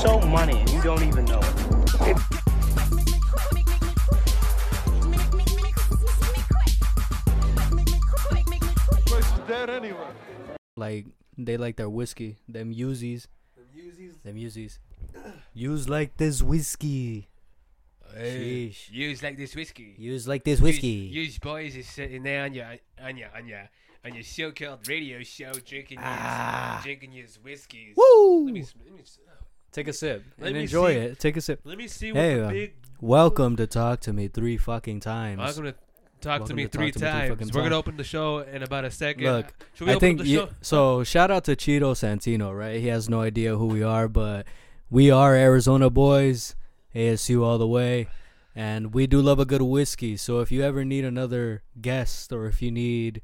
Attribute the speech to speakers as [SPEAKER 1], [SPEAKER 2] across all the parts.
[SPEAKER 1] so money and you don't even know it.
[SPEAKER 2] Place is dead anyway.
[SPEAKER 3] Like they like their whiskey. Them Uzis. Them Uzis. Use like this whiskey. Sheesh.
[SPEAKER 4] Use like this whiskey.
[SPEAKER 3] Use like this whiskey.
[SPEAKER 4] Use, use boys is sitting there on your on your on your on your so-called radio show drinking
[SPEAKER 3] Ah.
[SPEAKER 4] your drinking your whiskeys.
[SPEAKER 3] Woo!
[SPEAKER 4] Let me let me s-
[SPEAKER 3] Take a sip
[SPEAKER 4] Let
[SPEAKER 3] and
[SPEAKER 4] me
[SPEAKER 3] enjoy
[SPEAKER 4] see.
[SPEAKER 3] it. Take a sip.
[SPEAKER 4] let me see what
[SPEAKER 3] Hey,
[SPEAKER 4] the
[SPEAKER 3] uh,
[SPEAKER 4] big.
[SPEAKER 3] Welcome to talk to me three fucking times.
[SPEAKER 4] Welcome to talk to
[SPEAKER 3] welcome
[SPEAKER 4] me
[SPEAKER 3] to Talk
[SPEAKER 4] three
[SPEAKER 3] to Me Three
[SPEAKER 4] times.
[SPEAKER 3] fucking
[SPEAKER 4] We're gonna
[SPEAKER 3] times.
[SPEAKER 4] open the show in about a second.
[SPEAKER 3] Look,
[SPEAKER 4] Should we
[SPEAKER 3] I
[SPEAKER 4] open
[SPEAKER 3] think
[SPEAKER 4] up the
[SPEAKER 3] you,
[SPEAKER 4] show?
[SPEAKER 3] so. Shout out to Cheeto Santino, right? He has no idea who we are, but we are Arizona boys, ASU all the way, and we do love a good whiskey. So if you ever need another guest, or if you need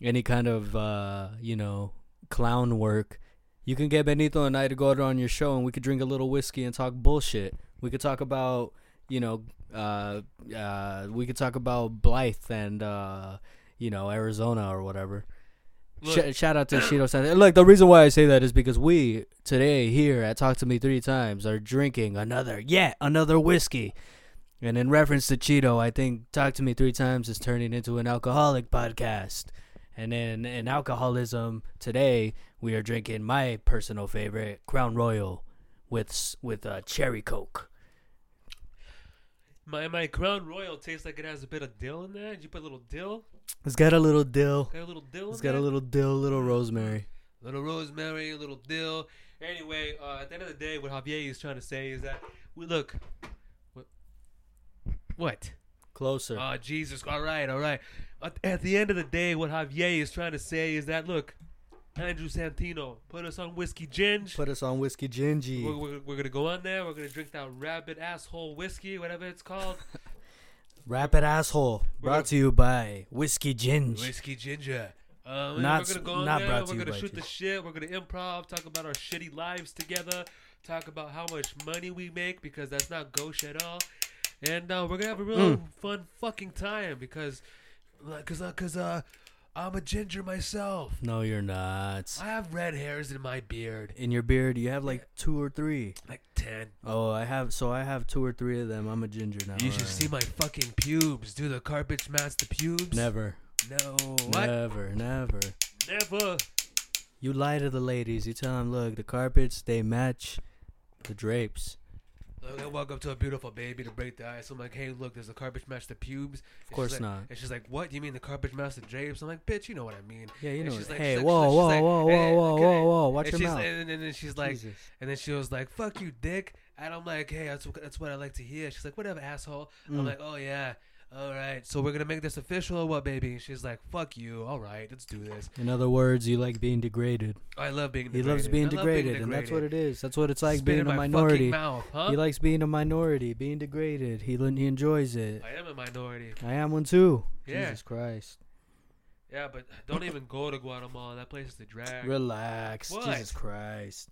[SPEAKER 3] any kind of uh, you know clown work, you can get Benito and I to go out on your show, and we could drink a little whiskey and talk bullshit. We could talk about you know uh, uh, we could talk about Blythe and uh, you know Arizona or whatever. Sh- shout out to Cheeto Santa. Look, the reason why I say that is because we today here at Talk to Me Three Times are drinking another, yet another whiskey. And in reference to Cheeto, I think Talk to Me Three Times is turning into an alcoholic podcast. And then in alcoholism today, we are drinking my personal favorite, Crown Royal, with with uh, cherry coke.
[SPEAKER 4] My my Crown Royal tastes like it has a bit of dill in there. Did you put a little dill?
[SPEAKER 3] It's got a little dill.
[SPEAKER 4] Got a little dill.
[SPEAKER 3] It's got a little dill, little rosemary.
[SPEAKER 4] little rosemary, little dill. Anyway, uh, at the end of the day, what Javier is trying to say is that we look. What? What?
[SPEAKER 3] Closer.
[SPEAKER 4] Oh Jesus! All right, all right. At, at the end of the day, what Javier is trying to say is that look, Andrew Santino put us on whiskey ginge.
[SPEAKER 3] Put us on whiskey gingy.
[SPEAKER 4] We're, we're, we're gonna go on there. We're gonna drink that rabbit asshole whiskey, whatever it's called.
[SPEAKER 3] Rapid asshole.
[SPEAKER 4] We're
[SPEAKER 3] Brought to you by Whiskey Ginge.
[SPEAKER 4] Whiskey ginger. Um,
[SPEAKER 3] Not
[SPEAKER 4] we're gonna go on
[SPEAKER 3] not
[SPEAKER 4] there.
[SPEAKER 3] brought
[SPEAKER 4] We're
[SPEAKER 3] you
[SPEAKER 4] gonna shoot the shit. We're gonna improv. Talk about our shitty lives together. Talk about how much money we make because that's not gauche at all. And uh, we're gonna have a real
[SPEAKER 3] Mm.
[SPEAKER 4] fun fucking time because, cause, uh, cause uh, I'm a ginger myself.
[SPEAKER 3] No, you're not.
[SPEAKER 4] I have red hairs in my beard,
[SPEAKER 3] In your beard, you have like two or three.
[SPEAKER 4] like ten.
[SPEAKER 3] Oh, I have. So I have two or three of them. I'm a ginger now.
[SPEAKER 4] you should
[SPEAKER 3] alright.
[SPEAKER 4] see my fucking pubes. Do the carpets match the pubes?
[SPEAKER 3] Never.
[SPEAKER 4] No. What?
[SPEAKER 3] Never. Never.
[SPEAKER 4] Never.
[SPEAKER 3] You lie to the ladies. You tell them, look, the carpets they match the drapes.
[SPEAKER 4] I walk up to a beautiful baby to break the ice. I'm like, hey, look, does the carpet match the pubes?
[SPEAKER 3] Of course
[SPEAKER 4] like,
[SPEAKER 3] not.
[SPEAKER 4] And she's like, what? You mean the carpet match the drapes? I'm like, bitch, you know what I mean.
[SPEAKER 3] Yeah, you
[SPEAKER 4] And
[SPEAKER 3] know.
[SPEAKER 4] she's like-
[SPEAKER 3] hey,
[SPEAKER 4] she's like-
[SPEAKER 3] whoa,
[SPEAKER 4] she's
[SPEAKER 3] whoa,
[SPEAKER 4] like-
[SPEAKER 3] whoa, whoa, whoa,
[SPEAKER 4] okay.
[SPEAKER 3] whoa, whoa! Watch
[SPEAKER 4] and
[SPEAKER 3] your
[SPEAKER 4] she's,
[SPEAKER 3] mouth.
[SPEAKER 4] And, and then she's like,
[SPEAKER 3] Jesus.
[SPEAKER 4] and then she was like, fuck you, dick. And I'm like, hey, that's, what- that's what I like to hear. She's like, whatever, asshole. I'm
[SPEAKER 3] Mm.
[SPEAKER 4] like, oh, yeah. All right. So we're to make this official or what, baby? And she's like, fuck you. All right, let's do this.
[SPEAKER 3] In other words, you like being degraded.
[SPEAKER 4] I love being degraded.
[SPEAKER 3] He
[SPEAKER 4] degraded.
[SPEAKER 3] loves being
[SPEAKER 4] I love
[SPEAKER 3] degraded, and that's what it is. That's what it's like
[SPEAKER 4] Spit
[SPEAKER 3] being
[SPEAKER 4] in
[SPEAKER 3] a
[SPEAKER 4] my fucking
[SPEAKER 3] minority.
[SPEAKER 4] Mouth, huh?
[SPEAKER 3] He likes being a minority, being degraded. He he enjoys it.
[SPEAKER 4] I am a minority.
[SPEAKER 3] I am one too.
[SPEAKER 4] Yeah.
[SPEAKER 3] Jesus Christ.
[SPEAKER 4] Yeah, but don't even go to Guatemala. That place is a drag.
[SPEAKER 3] Relax.
[SPEAKER 4] What?
[SPEAKER 3] Jesus Christ.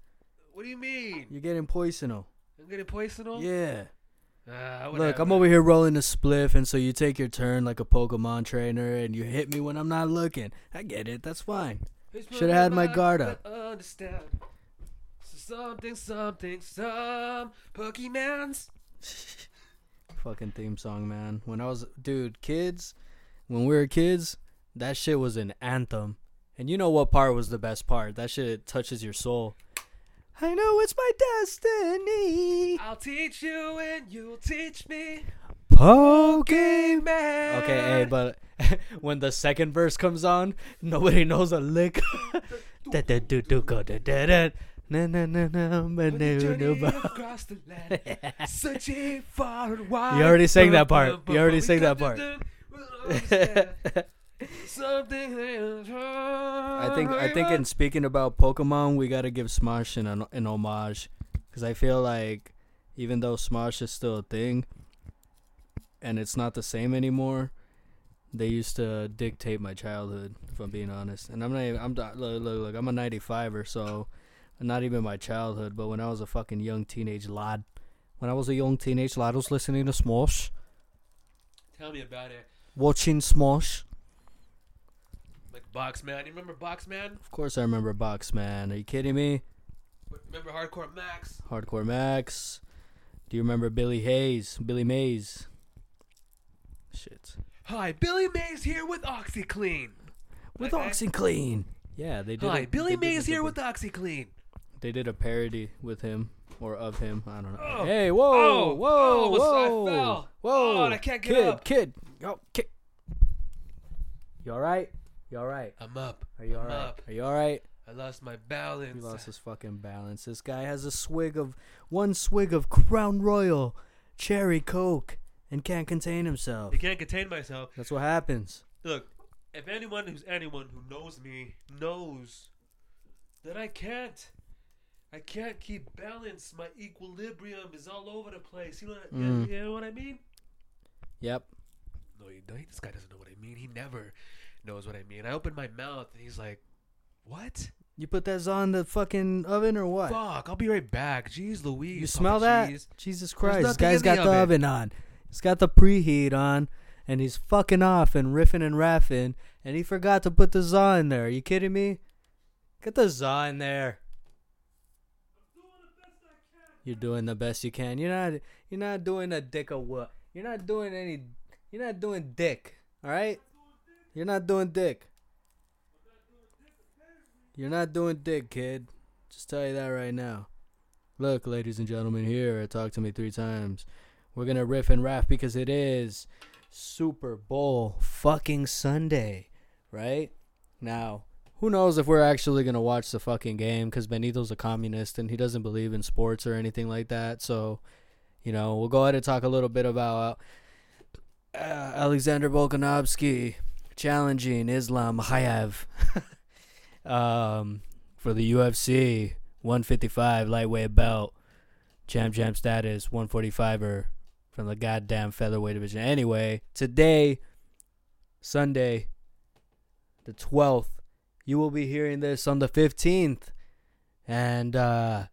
[SPEAKER 4] What do you mean?
[SPEAKER 3] You're getting poisonal.
[SPEAKER 4] I'm getting poisonal?
[SPEAKER 3] Yeah.
[SPEAKER 4] Ah,
[SPEAKER 3] Look. I'm over here rolling a spliff, and so you take your turn like a Pokemon trainer, and you hit me when I'm not looking. I get it. That's fine. Shoulda had my guard up.
[SPEAKER 4] Understand. Something, something, some Pokemons.
[SPEAKER 3] Fucking theme song, man. When I was, dude, kids, when we were kids, that shit was an anthem. And you know what part was the best part? That shit touches your soul. I know it's my destiny.
[SPEAKER 4] I'll teach you and you'll teach me.
[SPEAKER 3] Pokemon. Okay, hey, but when the second verse comes on, nobody knows a lick. Da- da- do- do- go da- da- da. Na- na- na- na- ma-
[SPEAKER 4] When you
[SPEAKER 3] no-
[SPEAKER 4] journey
[SPEAKER 3] no- ba-
[SPEAKER 4] across the land, searching far and wide.
[SPEAKER 3] You already sang that part.
[SPEAKER 4] Bum, bum,
[SPEAKER 3] You already sang that part.
[SPEAKER 4] to do- understand. Something.
[SPEAKER 3] I think I think in speaking about Pokemon, we gotta give Smosh an an homage, because I feel like even though Smosh is still a thing, and it's not the same anymore, they used to dictate my childhood. If I'm being honest, and I'm not even, I'm not- look look look I'm a 95er, so not even my childhood, but when I was a fucking young teenage lad, when I was a young teenage lad, I was listening to Smosh,
[SPEAKER 4] Tell me about it.
[SPEAKER 3] watching Smosh.
[SPEAKER 4] Like Boxman. You remember Boxman?
[SPEAKER 3] Of course, I remember Boxman. Are you kidding me?
[SPEAKER 4] Remember Hardcore Max?
[SPEAKER 3] Hardcore Max. Do you remember Billy Hayes? Billy Mays. Shit.
[SPEAKER 4] Hi, Billy Mays here with OxiClean.
[SPEAKER 3] With
[SPEAKER 4] Okay.
[SPEAKER 3] OxiClean. Yeah, they did.
[SPEAKER 4] Hi,
[SPEAKER 3] a-
[SPEAKER 4] Billy Mays here with OxiClean.
[SPEAKER 3] They did a parody with him or of him. I don't know.
[SPEAKER 4] Oh.
[SPEAKER 3] Hey, whoa,
[SPEAKER 4] Oh.
[SPEAKER 3] oh whoa,
[SPEAKER 4] Oh, I
[SPEAKER 3] whoa,
[SPEAKER 4] fell.
[SPEAKER 3] whoa!
[SPEAKER 4] Oh, I can't get
[SPEAKER 3] kid,
[SPEAKER 4] up.
[SPEAKER 3] Kid, yo, kid. You all right? You all right?
[SPEAKER 4] I'm up.
[SPEAKER 3] Are you all
[SPEAKER 4] I'm
[SPEAKER 3] right?
[SPEAKER 4] up.
[SPEAKER 3] Are you all right?
[SPEAKER 4] I lost my balance.
[SPEAKER 3] He lost his fucking balance. This guy has a swig of one swig of Crown Royal cherry Coke and can't contain himself.
[SPEAKER 4] He can't contain myself.
[SPEAKER 3] That's what happens.
[SPEAKER 4] Look, if anyone who's anyone who knows me knows that I can't, I can't keep balance. My equilibrium is all over the place. You know, what,
[SPEAKER 3] Mm.
[SPEAKER 4] you know what I mean?
[SPEAKER 3] Yep.
[SPEAKER 4] No, you don't. This guy doesn't know what I mean. He never knows what I mean. I open my mouth and he's like, "What?
[SPEAKER 3] You put that on the fucking oven or what?
[SPEAKER 4] Fuck! I'll be right back." Jeez, Louise.
[SPEAKER 3] You smell that?
[SPEAKER 4] Cheese.
[SPEAKER 3] Jesus Christ. This guy's got
[SPEAKER 4] the
[SPEAKER 3] the
[SPEAKER 4] oven.
[SPEAKER 3] oven on. He's got the preheat on and he's fucking off and riffing and raffing and he forgot to put the za in there. Are you kidding me? Get the za in there. You're doing the best you can. You're not you're not doing a dick of what? You're not doing any you're not doing dick. Alright? You're not doing dick. You're not doing dick, kid. Just tell you that right now. Look, ladies and gentlemen, here Talk to Me Three Times. We're gonna riff and raff because it is Super Bowl fucking Sunday, right? Now, who knows if we're actually gonna watch the fucking game? Because Benito's a communist and he doesn't believe in sports or anything like that. So, you know, we'll go ahead and talk a little bit about uh, Alexander Volkanovsky challenging Islam Makhachev um, for the UFC 155 lightweight belt, champ champ status, 145er from the goddamn featherweight division. Anyway, today, Sunday, the 12th, you will be hearing this on the 15th. And uh,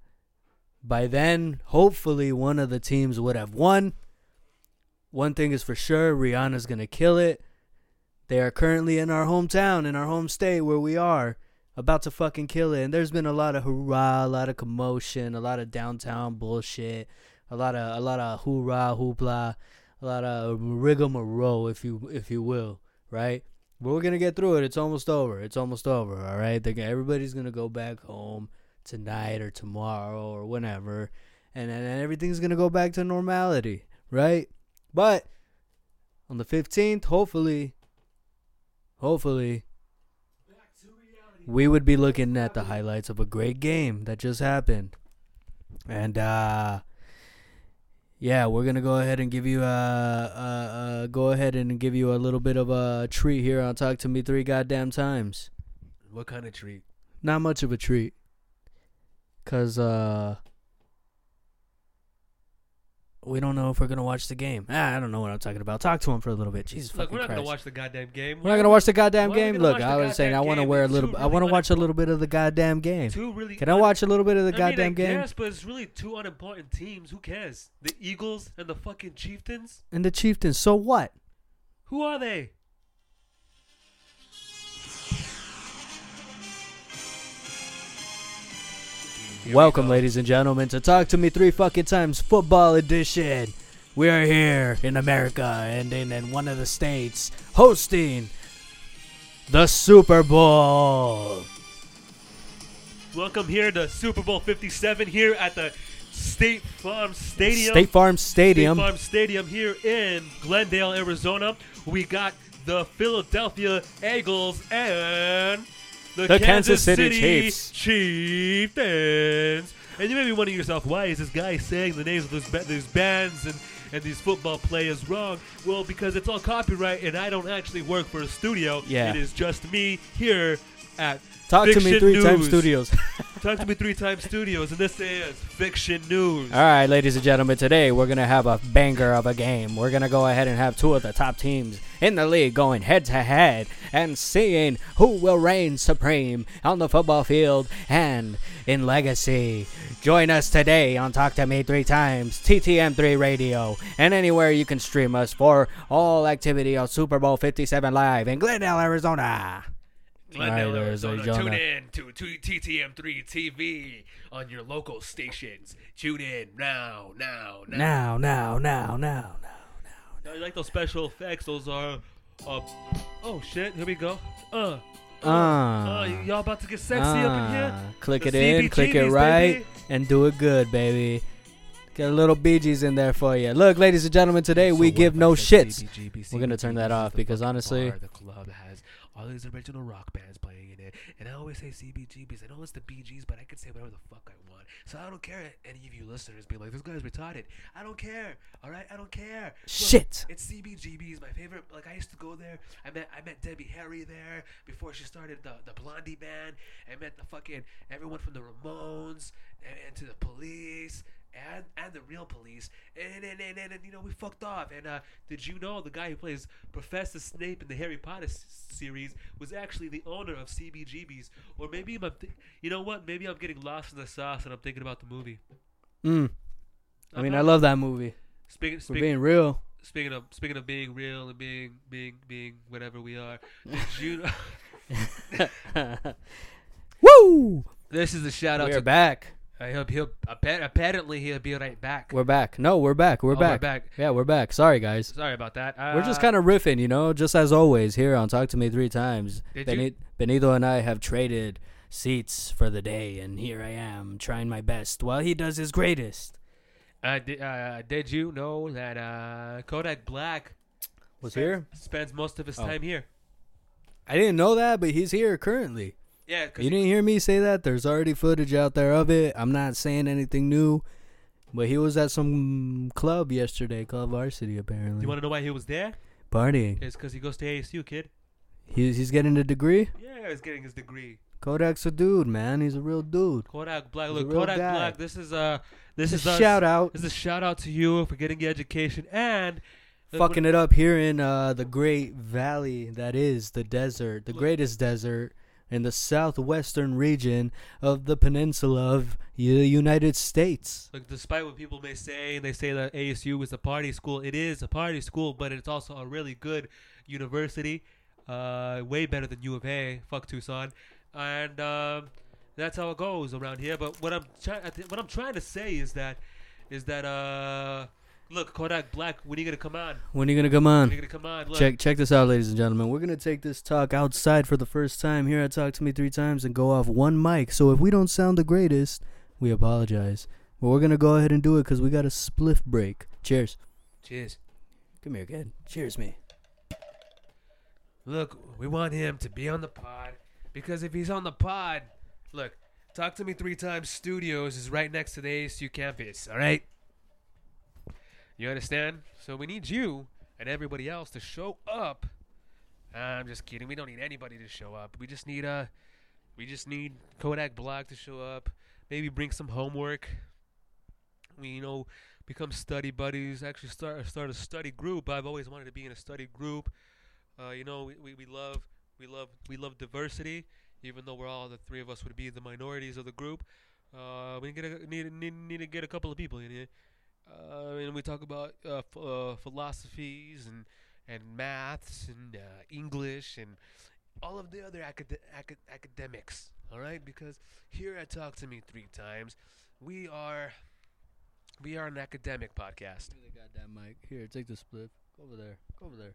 [SPEAKER 3] by then, hopefully, one of the teams would have won. One thing is for sure Rihanna's to kill it. They are currently in our hometown, in our home state where we are about to fucking kill it. And there's been a lot of hurrah, a lot of commotion, a lot of downtown bullshit, a lot of a lot of hoorah, hoopla, a lot of rigmarole, if you if you will, right? But we're gonna get through it. It's almost over. It's almost over. All right. Everybody's gonna go back home tonight or tomorrow or whenever, and then everything's gonna go back to normality, right? But on the 15th, hopefully, hopefully, we would be looking at the highlights of a great game that just happened. And uh yeah, we're gonna go ahead and give you a, uh uh go ahead and give you a little bit of a treat here on Talk to Me three goddamn times.
[SPEAKER 4] What kind of treat?
[SPEAKER 3] Not much of a treat, cause uh we don't know if we're gonna watch the game. Ah, I don't know what I'm talking about. Talk to him for a little bit. Jesus
[SPEAKER 4] Look,
[SPEAKER 3] fucking
[SPEAKER 4] we're not
[SPEAKER 3] Christ.
[SPEAKER 4] gonna watch the goddamn game.
[SPEAKER 3] we're not gonna watch the goddamn
[SPEAKER 4] Why are we
[SPEAKER 3] game.
[SPEAKER 4] gonna
[SPEAKER 3] Look,
[SPEAKER 4] watch the
[SPEAKER 3] I was saying I want to
[SPEAKER 4] game?
[SPEAKER 3] wear a
[SPEAKER 4] It's
[SPEAKER 3] little.
[SPEAKER 4] too
[SPEAKER 3] I want to watch a little bit of the goddamn game.
[SPEAKER 4] Two really.
[SPEAKER 3] Can I watch a little bit of the
[SPEAKER 4] I mean, I
[SPEAKER 3] goddamn game?
[SPEAKER 4] guess, but it's really two unimportant teams. Who cares? The Eagles and the fucking Chieftains.
[SPEAKER 3] And the Chieftains. So what?
[SPEAKER 4] Who are they? Here we
[SPEAKER 3] Welcome,
[SPEAKER 4] go.
[SPEAKER 3] ladies and gentlemen, to Talk to Me Three Fucking Times Football Edition. We are here in America and in, in one of the states hosting the Super Bowl.
[SPEAKER 4] Welcome here to Super Bowl 57 here at the State Farm Stadium.
[SPEAKER 3] State Farm Stadium.
[SPEAKER 4] State Farm Stadium here in Glendale, Arizona. We got the Philadelphia Eagles and the,
[SPEAKER 3] The
[SPEAKER 4] Kansas,
[SPEAKER 3] Kansas City Chiefs.
[SPEAKER 4] Chieftains. And you may be wondering yourself, why is this guy saying the names of those, ba- these bands and, and these football players wrong? Well, because it's all copyright and I don't actually work for a studio.
[SPEAKER 3] Yeah.
[SPEAKER 4] It is just me here at
[SPEAKER 3] Talk to me
[SPEAKER 4] Fiction
[SPEAKER 3] three times studios.
[SPEAKER 4] Talk to me three times studios, and this is Fiction News.
[SPEAKER 3] All right, ladies and gentlemen, today we're going to have a banger of a game. We're going to go ahead and have two of the top teams in the league going head to head and seeing who will reign supreme on the football field and in legacy. Join us today on Talk to Me Three Times, TTM3 Radio, and anywhere you can stream us for all activity on Super Bowl 57 Live in Glendale, Arizona.
[SPEAKER 4] Glendale,
[SPEAKER 3] Right,
[SPEAKER 4] Arizona.
[SPEAKER 3] Arizona.
[SPEAKER 4] Tune in to, to TTM3 TV on your local stations. Tune in now, now, now.
[SPEAKER 3] Now, now, now, now, now.
[SPEAKER 4] I like those special effects. Those are. Uh, oh shit! Here we go. Uh. Uh,
[SPEAKER 3] Ah.
[SPEAKER 4] uh, y'all about to get sexy up in here?
[SPEAKER 3] Ah, Click
[SPEAKER 4] The
[SPEAKER 3] it in, click it right,
[SPEAKER 4] baby.
[SPEAKER 3] and do it good, baby. Get a little Bee Gees in there for you. Look, ladies and gentlemen, today
[SPEAKER 4] So
[SPEAKER 3] we give no shits.
[SPEAKER 4] CBGB?
[SPEAKER 3] We're gonna turn that off because honestly-
[SPEAKER 4] bar, the club has all these original rock bands playing in it, and I always say CBGBs. I know it's the BGs, but I can say whatever the fuck I want. So I don't care. Any of you listeners being like, "This guy's retarded." I don't care. All right, I don't care. Look,
[SPEAKER 3] Shit.
[SPEAKER 4] It's CBGB's my favorite. Like I used to go there. I met I met Debbie Harry there before she started the the Blondie band. I met the fucking everyone from the Ramones and, and to the Police and and the real police. And and, and, and, and you know we fucked off. And uh, did you know the guy who plays Professor Snape in the Harry Potter s- series was actually the owner of CBGB's? Or maybe I'm th- you know what? Maybe I'm getting lost in the sauce and I'm thinking about the movie.
[SPEAKER 3] Mm. I mean, I love that movie.
[SPEAKER 4] Speaking, speaking,
[SPEAKER 3] being real.
[SPEAKER 4] speaking of speaking of being real and being being being whatever we are, did you?
[SPEAKER 3] Woo!
[SPEAKER 4] this is a shout out
[SPEAKER 3] We're
[SPEAKER 4] to.
[SPEAKER 3] back.
[SPEAKER 4] Hope he'll appa- apparently he'll be right back.
[SPEAKER 3] We're back. No, we're back. We're
[SPEAKER 4] Oh,
[SPEAKER 3] back.
[SPEAKER 4] back.
[SPEAKER 3] Yeah, we're back. Sorry, guys.
[SPEAKER 4] Sorry about that. Uh,
[SPEAKER 3] We're just kind of riffing, you know, just as always here on Talk to Me Three Times.
[SPEAKER 4] Did
[SPEAKER 3] Beni-
[SPEAKER 4] you-
[SPEAKER 3] Benito and I have traded seats for the day, and here I am trying my best while he does his greatest.
[SPEAKER 4] Uh, did, uh, did you know that uh, Kodak Black
[SPEAKER 3] Was
[SPEAKER 4] spends,
[SPEAKER 3] here?
[SPEAKER 4] spends most of his
[SPEAKER 3] Oh.
[SPEAKER 4] time here?
[SPEAKER 3] I didn't know that, but he's here currently.
[SPEAKER 4] Yeah,
[SPEAKER 3] You didn't hear me say that? There's already footage out there of it. I'm not saying anything new, but he was at some club yesterday called Varsity, apparently.
[SPEAKER 4] you want to know why he was there?
[SPEAKER 3] Partying.
[SPEAKER 4] It's because he goes to ASU, kid.
[SPEAKER 3] He's, he's getting a degree.
[SPEAKER 4] Yeah, he's getting his degree.
[SPEAKER 3] Kodak's a dude, man. He's a real dude.
[SPEAKER 4] Kodak Black.
[SPEAKER 3] He's
[SPEAKER 4] Look, Kodak
[SPEAKER 3] guy.
[SPEAKER 4] Black. This is uh, this is us.
[SPEAKER 3] shout out.
[SPEAKER 4] This is a shout out to you for getting your education and
[SPEAKER 3] fucking it up here in uh, the great valley that is the desert, the
[SPEAKER 4] Look.
[SPEAKER 3] greatest desert in the southwestern region of the peninsula of the United States.
[SPEAKER 4] Look, despite what people may say, and they say that ASU is a party school, it is a party school, but it's also a really good university. Uh, way better than U of A. Fuck Tucson, and um, that's how it goes around here. But what I'm trying, what I'm trying to say is that, is that uh, look, Kodak Black, when are you gonna come on?
[SPEAKER 3] When are you gonna come
[SPEAKER 4] When
[SPEAKER 3] on?
[SPEAKER 4] are you gonna come on? Look,
[SPEAKER 3] Check check this out, ladies and gentlemen. We're gonna take this talk outside for the first time here at Talk to Me Three Times and go off one mic. So if we don't sound the greatest, we apologize. But we're gonna go ahead and do it because we got a spliff break. Cheers.
[SPEAKER 4] Cheers.
[SPEAKER 3] Come here, kid. Cheers, me.
[SPEAKER 4] Look, we want him to be on the pod because if he's on the pod, look, Talk to Me Three Times Studios is right next to the ASU campus, all right? You understand? So we need you and everybody else to show up. I'm just kidding. We don't need anybody to show up. We just need uh we just need Kodak Black to show up. Maybe bring some homework. We you know become study buddies. Actually start start a study group. I've always wanted to be in a study group. Uh, you know, we, we, we love we love we love diversity, even though we're all the three of us would be the minorities of the group. Uh, we get a, need, need need to get a couple of people in here, uh, and we talk about uh, ph- uh, philosophies and and maths and uh, English and all of the other acad- acad- academics. All right, because here at Talk to Me Three Times, we are we are an academic podcast.
[SPEAKER 3] Give me the goddamn mic. Here, take the spliff. Go over there. Go over there.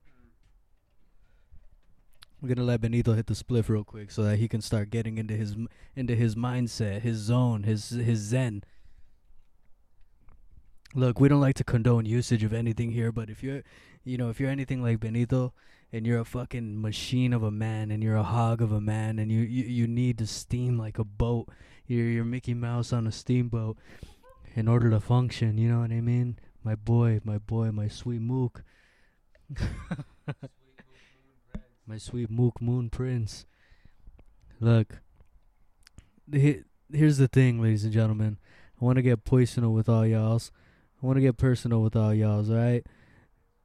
[SPEAKER 3] We're gonna let Benito hit the spliff real quick so that he can start getting into his into his mindset, his zone, his his zen. Look, we don't like to condone usage of anything here, but if you're, you know, if you're anything like Benito, and you're a fucking machine of a man, and you're a hog of a man, and you you, you need to steam like a boat, you're you're Mickey Mouse on a steamboat, in order to function. You know what I mean? My boy, my boy, my sweet mook. my sweet mook moon prince. Look, he, here's the thing, ladies and gentlemen. I want to get personal with all y'all's. I want to get personal with all y'all's, alright?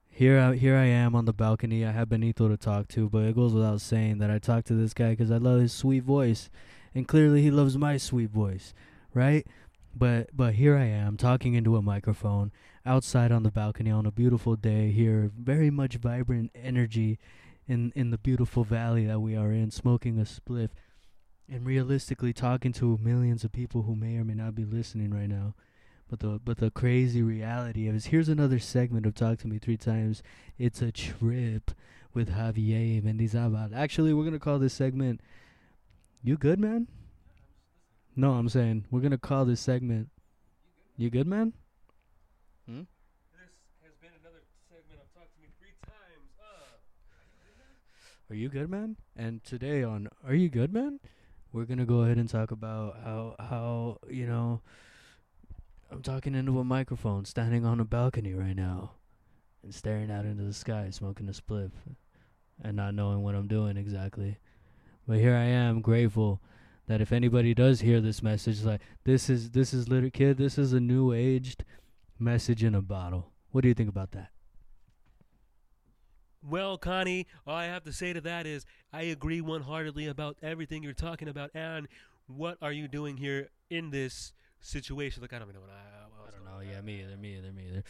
[SPEAKER 3] Here I, here I am on the balcony. I have Benito to talk to, but it goes without saying that I talk to this guy because I love his sweet voice. And clearly he loves my sweet voice, right? But but here I am talking into a microphone outside on the balcony on a beautiful day here, very much vibrant energy in in the beautiful valley that we are in, smoking a spliff, and realistically talking to millions of people who may or may not be listening right now. But the but the crazy reality of is here's another segment of Talk to Me Three Times. It's a trip with Javier Mendizabal. Actually, we're gonna call this segment. You good, man? No, I'm saying we're gonna call this segment. You good, man? Hmm?
[SPEAKER 4] This has been another segment of Talk to Me Three Times. Uh,
[SPEAKER 3] Are you good, man? And today on Are You Good, man? We're gonna go ahead and talk about how how you know I'm talking into a microphone, standing on a balcony right now, and staring out into the sky, smoking a spliff, and not knowing what I'm doing exactly. But here I am, grateful that if anybody does hear this message, like this is this is little kid, this is a new aged message in a bottle. What do you think about that?
[SPEAKER 4] Well, Connie, all I have to say to that is I agree one heartedly about everything you're talking about. And what are you doing here in this situation? Like, I don't even know what I, what
[SPEAKER 3] I don't know. Yeah, me either. Me either. Me either.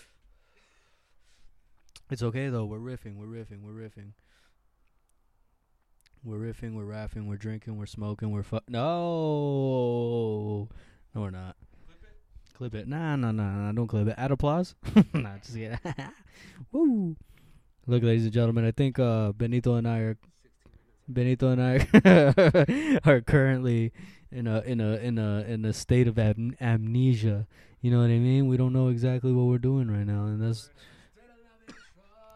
[SPEAKER 3] It's okay though. We're riffing. We're riffing. We're riffing. We're riffing. We're raffing. We're drinking. We're smoking. We're fu- no, no, we're not. Clip it. Nah, nah, nah, nah. Don't clip it. Add applause. nah, just kidding. Woo. Look, ladies and gentlemen. I think uh, Benito and I are. Benito and I are currently in a in a in a in a state of am- amnesia. You know what I mean? We don't know exactly what we're doing right now, and that's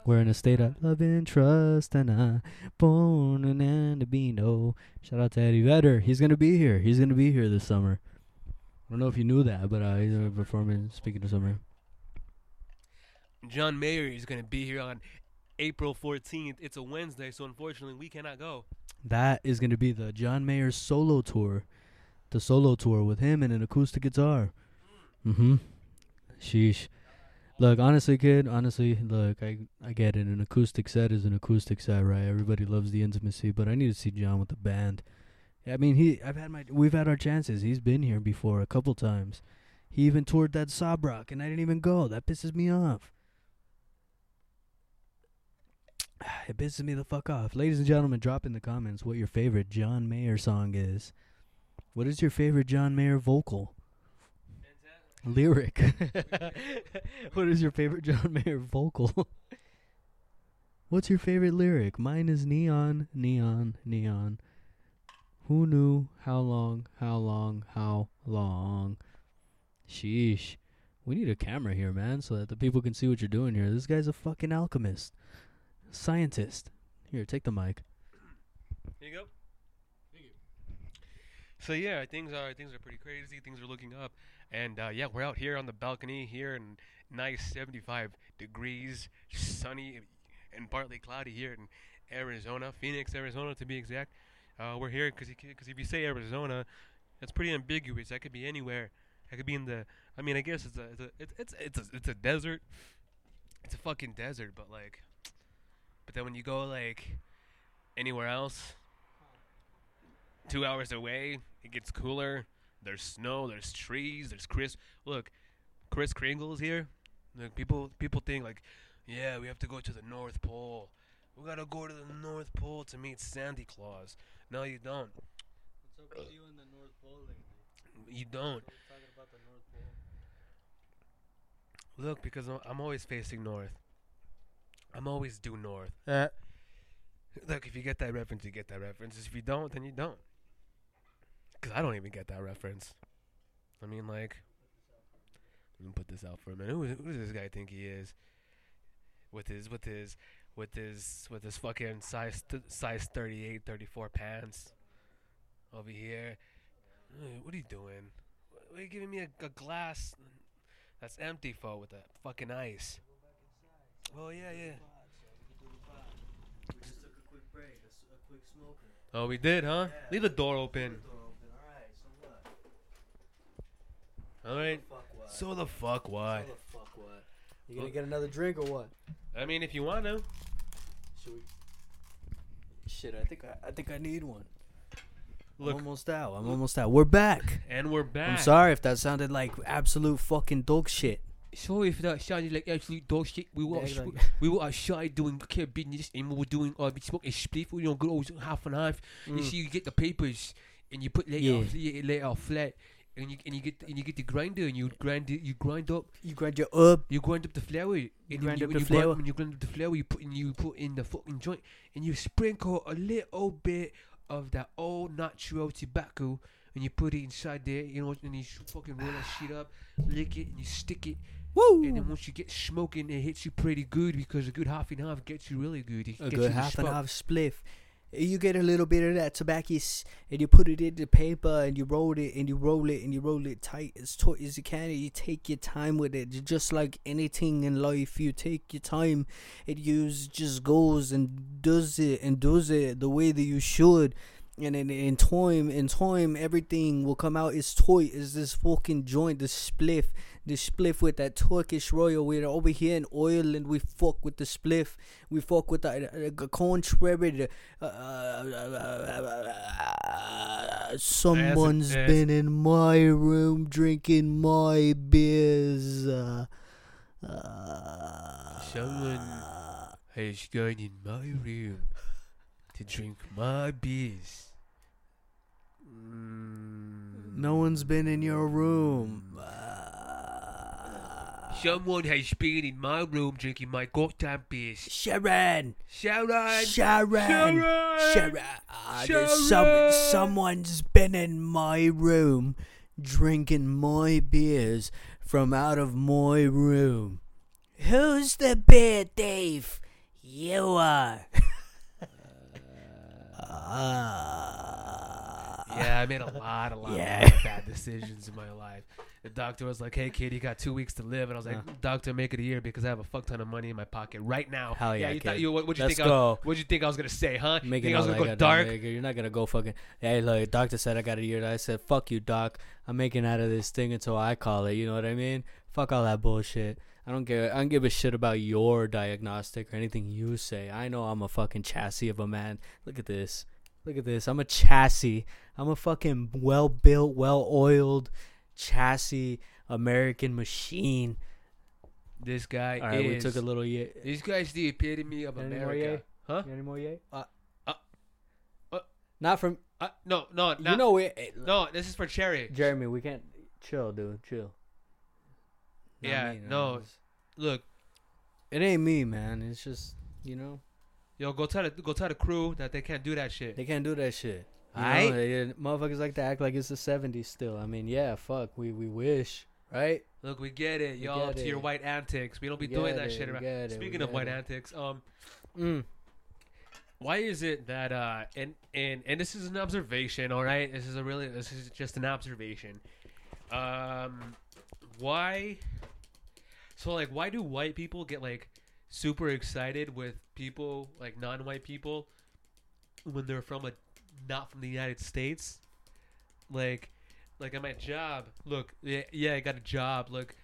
[SPEAKER 3] we're in a state of love and trust, and I born and to be no. Shout out to Eddie Vedder. He's gonna be here. He's gonna be here this summer. I don't know if you knew that, but uh, he's gonna be performing. Speaking of summer,
[SPEAKER 4] John Mayer is going to be here on April 14th. It's a Wednesday, so unfortunately we cannot go.
[SPEAKER 3] that is gonna be the John Mayer solo tour, the solo tour with him and an acoustic guitar. Mm-hmm. Sheesh. Look, honestly, kid. Honestly, look, I I get it. An acoustic set is an acoustic set, right? Everybody loves the intimacy, but I need to see John with the band. I mean, he. I've had my. We've had our chances. He's been here before a couple times. He even toured that Sob Rock, and I didn't even go. That pisses me off. It pisses me the fuck off. Ladies and gentlemen, drop in the comments what your favorite John Mayer song is. What is your favorite John Mayer vocal? Lyric. what is your favorite John Mayer vocal? What's your favorite lyric? Mine is neon, neon, neon. Who knew? How long? How long? How long? Sheesh. We need a camera here, man, so that the people can see what you're doing here. This guy's a fucking alchemist, scientist. Here, take the mic.
[SPEAKER 4] Here you go. So yeah, things are things are pretty crazy. Things are looking up, and uh, yeah, we're out here on the balcony here in nice 75 degrees, sunny and partly cloudy here in Arizona, Phoenix, Arizona to be exact. Uh, we're here because because if you say Arizona, that's pretty ambiguous. That could be anywhere. That could be in the. I mean, I guess it's a it's a it's it's it's a, it's a desert. It's a fucking desert, but like, but then when you go like anywhere else, two hours away, it gets cooler. There's snow. There's trees. There's Chris. Look, Kris Kringle's here. Look, people people think like, yeah, we have to go to the North Pole. We gotta go to the North Pole to meet Santa Claus. No, you don't.
[SPEAKER 3] What's up with you in the North Pole lately?
[SPEAKER 4] You don't.
[SPEAKER 3] talking about the North Pole.
[SPEAKER 4] Look, because I'm- I'm always facing north. I'm always due north. Uh, Look, if you get that reference, you get that reference. If you don't, then you don't. Because I don't even get that reference. I mean, like, let me put this out for a minute. Who, is- who does this guy think he is? With his, with his, with his, with his fucking size, th- size 38, 34 pants over here. What are you doing? Are you giving me a, a glass that's empty, fo, with the fucking ice? Oh yeah, yeah.
[SPEAKER 3] Just took a quick break, a, quick smoker.
[SPEAKER 4] Oh, we did, huh? Leave the door open.
[SPEAKER 3] Alright, so what?
[SPEAKER 4] All right. So the fuck what?
[SPEAKER 3] the fuck what? You gonna get another drink or what?
[SPEAKER 4] I mean, if you want to.
[SPEAKER 3] Should we? Shit, I think I, I think I need one.
[SPEAKER 4] Look,
[SPEAKER 3] I'm almost out. I'm almost out. We're back.
[SPEAKER 4] and we're back.
[SPEAKER 3] I'm sorry if that sounded like absolute fucking dog shit.
[SPEAKER 4] sorry if that sounded like absolute dog shit. We were
[SPEAKER 3] Yeah, like-
[SPEAKER 4] we were outside doing care business and we were doing uh we smoking spliff, you know, good old half and half. You
[SPEAKER 3] Mm.
[SPEAKER 4] see, you get the papers and you put lay
[SPEAKER 3] Yeah.
[SPEAKER 4] off, lay lay flat, and you and you get and you get the grinder and you grind it, you grind up,
[SPEAKER 3] You grind your herb
[SPEAKER 4] you grind up the flour, and then
[SPEAKER 3] grind
[SPEAKER 4] you,
[SPEAKER 3] up the
[SPEAKER 4] you grind-
[SPEAKER 3] flour.
[SPEAKER 4] when you grind up the flour, you put in you put in the fucking joint and you sprinkle a little bit of that old natural tobacco. And you put it inside there, you know, and you fucking roll that shit up, lick it, and you stick it.
[SPEAKER 3] Woo!
[SPEAKER 4] And then once you get smoking, it hits you pretty good because a good half and half gets you really good. It
[SPEAKER 3] a good
[SPEAKER 4] you
[SPEAKER 3] half and half spliff. You get a little bit of that tobacco and you put it in the paper and you roll it and you roll it and you roll it tight as tight as you can and you take your time with it. Just like anything in life, you take your time. It use just goes and does it and does it the way that you should. And in, in time, in time, everything will come out as toy as this fucking joint, the spliff, the spliff with that Turkish royal. We're over here in Ireland, we fuck with the spliff. We fuck with the, uh, uh, contrary. to, Uh, uh, someone's
[SPEAKER 4] as-
[SPEAKER 3] been in my room drinking my beers. Uh, uh,
[SPEAKER 4] Someone has gone in my room to drink my beers. Mm.
[SPEAKER 3] no one's been in your room. Uh,
[SPEAKER 4] Someone has been in my room drinking my goddamn beers.
[SPEAKER 3] Sharon.
[SPEAKER 4] Sharon!
[SPEAKER 3] Sharon.
[SPEAKER 4] Sharon!
[SPEAKER 3] Sharon. There's some, someone's been in my room drinking my beers from out of my room. Who's the beer thief? You are. Ah.
[SPEAKER 4] Yeah, I made a lot, a lot,
[SPEAKER 3] Yeah.
[SPEAKER 4] of bad decisions in my life. The doctor was like, "Hey, kid, you got two weeks to live," and I was like,
[SPEAKER 3] Uh.
[SPEAKER 4] "Doctor, make it a year because I have a fuck ton of money in my pocket right now."
[SPEAKER 3] Hell yeah, yeah
[SPEAKER 4] you thought you what? What'd you
[SPEAKER 3] Let's
[SPEAKER 4] think? I was, what'd you think I was gonna say, huh?
[SPEAKER 3] Making
[SPEAKER 4] think I was gonna
[SPEAKER 3] that
[SPEAKER 4] go dark?
[SPEAKER 3] nigga. You're not gonna go fucking. Hey, look, doctor said I got a year. I said, fuck you, doc. I'm making out of this thing until I call it. You know what I mean? Fuck all that bullshit. I don't care. I don't give a shit about your diagnostic or anything you say. I know I'm a fucking chassis of a man. Look at this. Look at this. I'm a chassis. I'm a fucking well built, well oiled chassis American machine.
[SPEAKER 4] This guy
[SPEAKER 3] All right, we took a little yeah.
[SPEAKER 4] this guy's the epitome of
[SPEAKER 3] Any more
[SPEAKER 4] America,
[SPEAKER 3] yay?
[SPEAKER 4] huh?
[SPEAKER 3] Any more yay? Uh,
[SPEAKER 4] Uh, uh,
[SPEAKER 3] not from.
[SPEAKER 4] Uh, no, no,
[SPEAKER 3] You
[SPEAKER 4] not,
[SPEAKER 3] know it.
[SPEAKER 4] no. This is for Cherry.
[SPEAKER 3] Jeremy, we can't chill, dude. Chill. Not
[SPEAKER 4] Yeah,
[SPEAKER 3] me,
[SPEAKER 4] no.
[SPEAKER 3] It's-
[SPEAKER 4] Look,
[SPEAKER 3] It ain't me, man. It's just you know
[SPEAKER 4] yo, go tell the go tell the crew that they can't do that shit.
[SPEAKER 3] they can't do that shit. You know, they- motherfuckers like to act like it's the '70s still. I mean, yeah, fuck. We we wish, right?
[SPEAKER 4] Look, we get it,
[SPEAKER 3] We
[SPEAKER 4] y'all.
[SPEAKER 3] get
[SPEAKER 4] to your white antics. We don't be
[SPEAKER 3] We
[SPEAKER 4] doing that
[SPEAKER 3] it,
[SPEAKER 4] shit around. Speaking of white
[SPEAKER 3] it.
[SPEAKER 4] antics, um,
[SPEAKER 3] Mm.
[SPEAKER 4] why is it that uh, and and and this is an observation, all right? This is a really this is just an observation. Um, why? So like, why do white people get like super excited with people like non-white people when they're from a not from the United States? Like, like at my job. Look, yeah, yeah, I got a job. Look,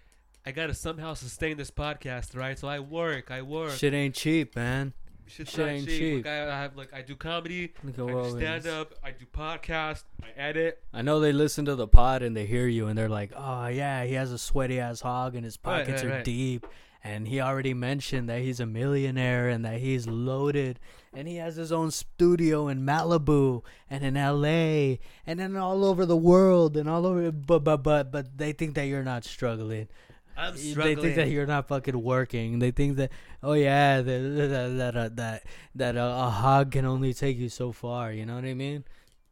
[SPEAKER 4] I gotta somehow sustain this podcast, right? So I work, I work.
[SPEAKER 3] Shit ain't cheap, man.
[SPEAKER 4] Shit's
[SPEAKER 3] Shit
[SPEAKER 4] not
[SPEAKER 3] ain't
[SPEAKER 4] cheap.
[SPEAKER 3] cheap.
[SPEAKER 4] Look, I, I have like I do comedy,
[SPEAKER 3] Look
[SPEAKER 4] I do stand up, I do podcast, I edit.
[SPEAKER 3] I know they listen to the pod and they hear you and they're like, "Oh yeah, he has a sweaty ass hog and his
[SPEAKER 4] Right,
[SPEAKER 3] pockets
[SPEAKER 4] right,
[SPEAKER 3] are
[SPEAKER 4] right.
[SPEAKER 3] deep." And he already mentioned that he's a millionaire and that he's loaded and he has his own studio in Malibu and in LA and then all over the world and all over but but but but they think that you're not struggling.
[SPEAKER 4] I'm struggling.
[SPEAKER 3] They think that you're not fucking working. They think that oh yeah, that that that uh, that, that uh, a hog can only take you so far, you know what I mean?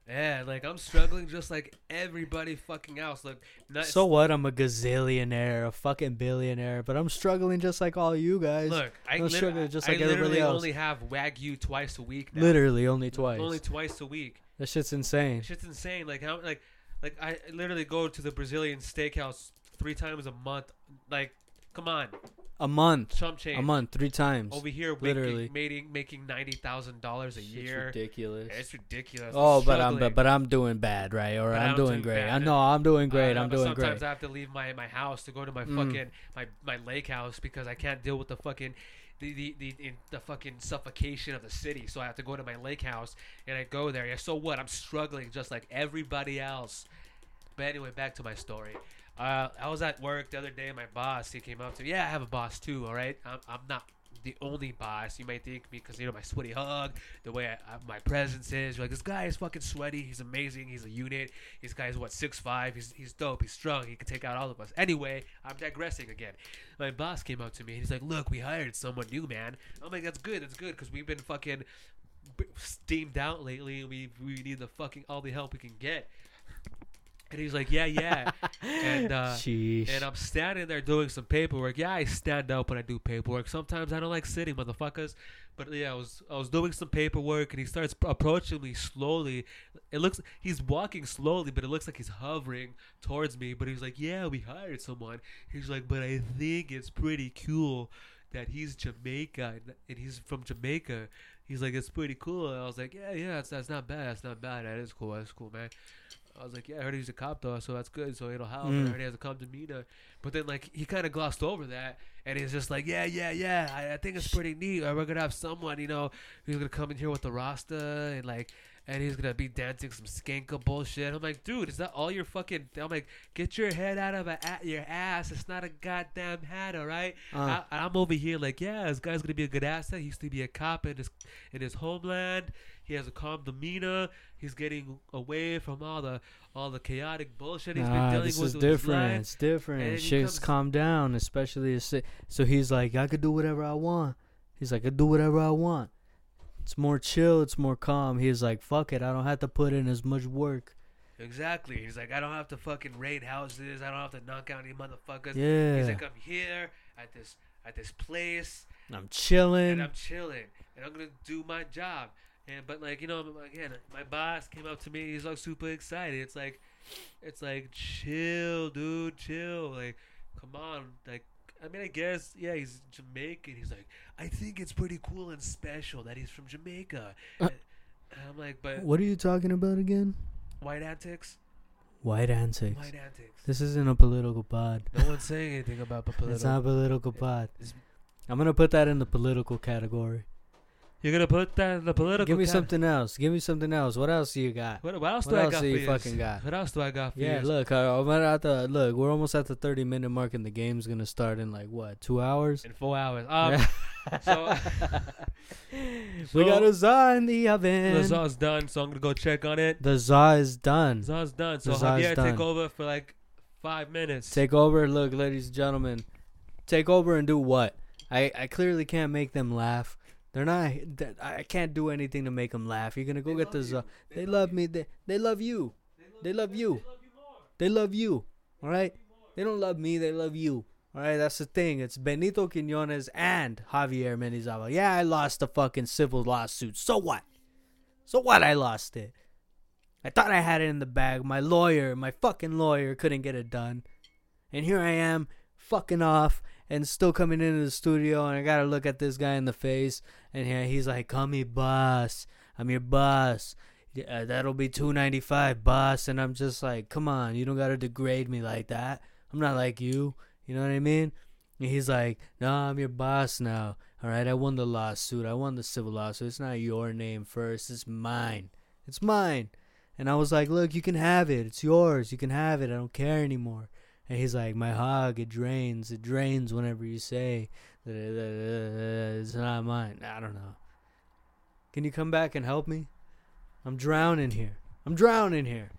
[SPEAKER 4] Yeah, like I'm struggling just like everybody fucking else. Look, not,
[SPEAKER 3] So what? I'm a gazillionaire, a fucking billionaire, but I'm struggling just like all you guys.
[SPEAKER 4] look, I,
[SPEAKER 3] I'm
[SPEAKER 4] lit-
[SPEAKER 3] struggling just
[SPEAKER 4] I
[SPEAKER 3] like everybody
[SPEAKER 4] literally
[SPEAKER 3] else.
[SPEAKER 4] only have wagyu twice a week. Now.
[SPEAKER 3] literally only twice.
[SPEAKER 4] only twice a week.
[SPEAKER 3] that shit's insane.
[SPEAKER 4] Shit's insane. Like how like like I literally go to the Brazilian steakhouse three times a month. Like, come on,
[SPEAKER 3] A month,
[SPEAKER 4] chump change.
[SPEAKER 3] a month, three times.
[SPEAKER 4] over here,
[SPEAKER 3] Literally.
[SPEAKER 4] making making, ninety thousand dollars a
[SPEAKER 3] Shit's
[SPEAKER 4] year.
[SPEAKER 3] ridiculous.
[SPEAKER 4] It's ridiculous.
[SPEAKER 3] Oh,
[SPEAKER 4] I'm
[SPEAKER 3] but I'm but, but I'm doing bad, right? Or I'm,
[SPEAKER 4] I'm
[SPEAKER 3] doing
[SPEAKER 4] doing
[SPEAKER 3] great. I know I'm doing great.
[SPEAKER 4] know,
[SPEAKER 3] I'm doing
[SPEAKER 4] sometimes
[SPEAKER 3] great.
[SPEAKER 4] Sometimes I have to leave my, my house to go to my
[SPEAKER 3] Mm.
[SPEAKER 4] fucking my, my lake house because I can't deal with the fucking the the, the, in, the fucking suffocation of the city. So I have to go to my lake house and I go there. Yeah, so what? I'm struggling just like everybody else. But anyway, back to my story. Uh, I was at work the other day. My boss, he came up to me. Yeah, I have a boss too. All right, I'm, I'm not the only boss. You might think me because you know my sweaty hug, the way I, I, my presence is. You're like this guy is fucking sweaty. He's amazing. He's a unit. This guy's what six five. He's he's dope. He's strong. He can take out all of us. Anyway, I'm digressing again. My boss came up to me and he's like, "Look, we hired someone new, man." I'm like, "That's good. That's good because we've been fucking." Steamed out lately, we we need the fucking all the help we can get. And he's like, yeah, yeah. and uh, and I'm standing there doing some paperwork. Yeah, I stand up when I do paperwork. Sometimes I don't like sitting, motherfuckers. But yeah, I was I was doing some paperwork, and he starts approaching me slowly. It looks he's walking slowly, but it looks like he's hovering towards me. But he's like, "Yeah, we hired someone." He's like, "But I think it's pretty cool that he's Jamaica and- and he's from Jamaica." He's like, "It's pretty cool." And I was like, "Yeah, yeah, that's that's not bad. That's not bad. That is cool. That's cool, man." I was like, yeah, I heard he's a cop though, so that's good. So it'll help. And I
[SPEAKER 3] Mm.
[SPEAKER 4] heard he has a meet her. But then like he kind of glossed over that, and he's just like, yeah, yeah, yeah. I, I think it's pretty neat. We're gonna have someone, you know, who's gonna come in here with the Rasta and like, and he's gonna be dancing some skanka bullshit. I'm like, dude, is that all your fucking? I'm like, get your head out of a, your ass. It's not a goddamn hat, all right?
[SPEAKER 3] Uh.
[SPEAKER 4] I, I'm over here like, yeah, this guy's gonna be a good asset. He used to be a cop in his in his homeland. He has a calm demeanor. He's getting away from all the all the chaotic bullshit he's been
[SPEAKER 3] Nah,
[SPEAKER 4] dealing
[SPEAKER 3] this
[SPEAKER 4] with.
[SPEAKER 3] is
[SPEAKER 4] with
[SPEAKER 3] different. It's different. Shit's calm down, especially so. He's like, I could do whatever I want. He's like, I could do whatever I want. It's more chill. It's more calm. He's like, fuck it. I don't have to put in as much work.
[SPEAKER 4] Exactly. He's like, I don't have to fucking raid houses. I don't have to knock out any motherfuckers.
[SPEAKER 3] Yeah.
[SPEAKER 4] He's like, I'm here at this at this place,
[SPEAKER 3] I'm chilling.
[SPEAKER 4] and I'm chilling, and I'm gonna do my job. And but like you know, again, my boss came up to me. He's like super excited. It's like, it's like chill, dude, chill. Like, come on, like. I mean, I guess, yeah, he's Jamaican. He's like, I think it's pretty cool and special that he's from Jamaica.
[SPEAKER 3] Uh,
[SPEAKER 4] and I'm like, but
[SPEAKER 3] what are you talking about again?
[SPEAKER 4] white antics?
[SPEAKER 3] White antics.
[SPEAKER 4] White antics.
[SPEAKER 3] This isn't a political pod.
[SPEAKER 4] No one's saying anything about political.
[SPEAKER 3] It's not a political pod.
[SPEAKER 4] It's-
[SPEAKER 3] I'm gonna put that in the political category.
[SPEAKER 4] You're gonna put that in the political.
[SPEAKER 3] Give me something else. Give me something else. What else do you got?
[SPEAKER 4] What, what else
[SPEAKER 3] what
[SPEAKER 4] do I
[SPEAKER 3] else
[SPEAKER 4] got
[SPEAKER 3] do
[SPEAKER 4] for
[SPEAKER 3] you
[SPEAKER 4] you?
[SPEAKER 3] fucking got?
[SPEAKER 4] What else do I got for you?
[SPEAKER 3] Yeah,
[SPEAKER 4] you?
[SPEAKER 3] look, uh, I'm at the look. We're almost at the 30 minute mark, and the game's gonna start in like what, two hours?
[SPEAKER 4] In four hours. Um, so
[SPEAKER 3] we got a za in the oven.
[SPEAKER 4] the Zaw's done, so I'm gonna go check on it.
[SPEAKER 3] The za is done.
[SPEAKER 4] Zaw's done, so Javier
[SPEAKER 3] done.
[SPEAKER 4] take over for like five minutes.
[SPEAKER 3] Take over. Look, ladies and gentlemen, take over and do what? I I clearly can't make them laugh. They're not. th- I can't do anything to make them laugh. You're gonna go get the za. They love me. They they love you. They love you. They love you. All right. They don't love me. They love you. All right. That's the thing. It's Benito Quinones and Javier Mendizábal. Yeah, I lost the fucking civil lawsuit. So what? So what? I lost it. I thought I had it in the bag. My lawyer, my fucking lawyer, couldn't get it done. And here I am, fucking off, and still coming into the studio, and I gotta look at this guy in the face, and he- he's like, "Call me boss. I'm your boss. Yeah, uh, that'll be two ninety five, boss." And I'm just like, "Come on, you don't gotta degrade me like that. I'm not like you. You know what I mean?" And he's like, "No, I'm your boss now. All right, I won the lawsuit. I won the civil lawsuit. It's not your name first. It's mine. It's mine." And I was like, "Look, you can have it. It's yours. You can have it. I don't care anymore." And he's like, "My hog, it drains. It drains whenever you say that it's not mine." I don't know. Can you come back and help me? I'm drowning here. I'm drowning here.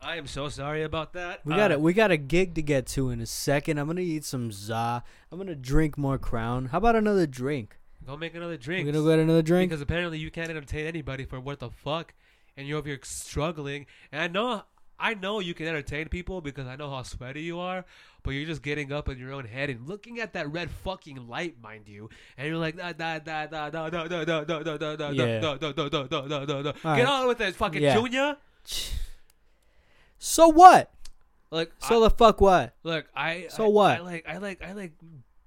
[SPEAKER 4] I am so sorry about that.
[SPEAKER 3] We
[SPEAKER 4] Uh,
[SPEAKER 3] got it. We got a gig to get to in a second. I'm gonna eat some za. I'm gonna drink more Crown. How about another drink?
[SPEAKER 4] Go make another drink.
[SPEAKER 3] We're gonna get another drink.
[SPEAKER 4] Because apparently you can't entertain anybody for what the fuck, and you're over here struggling. And I know, I know you can entertain people because I know how sweaty you are. But you're just getting up in your own head and looking at that red fucking light, mind you, and you're like, da da da da da da da da da da da da
[SPEAKER 3] Yeah.
[SPEAKER 4] da da da da da da. Get
[SPEAKER 3] right.
[SPEAKER 4] on with it, fucking
[SPEAKER 3] Yeah.
[SPEAKER 4] Junior.
[SPEAKER 3] So what?
[SPEAKER 4] Like,
[SPEAKER 3] So the fuck what?
[SPEAKER 4] Look, I
[SPEAKER 3] So
[SPEAKER 4] I-
[SPEAKER 3] what?
[SPEAKER 4] I like I like I like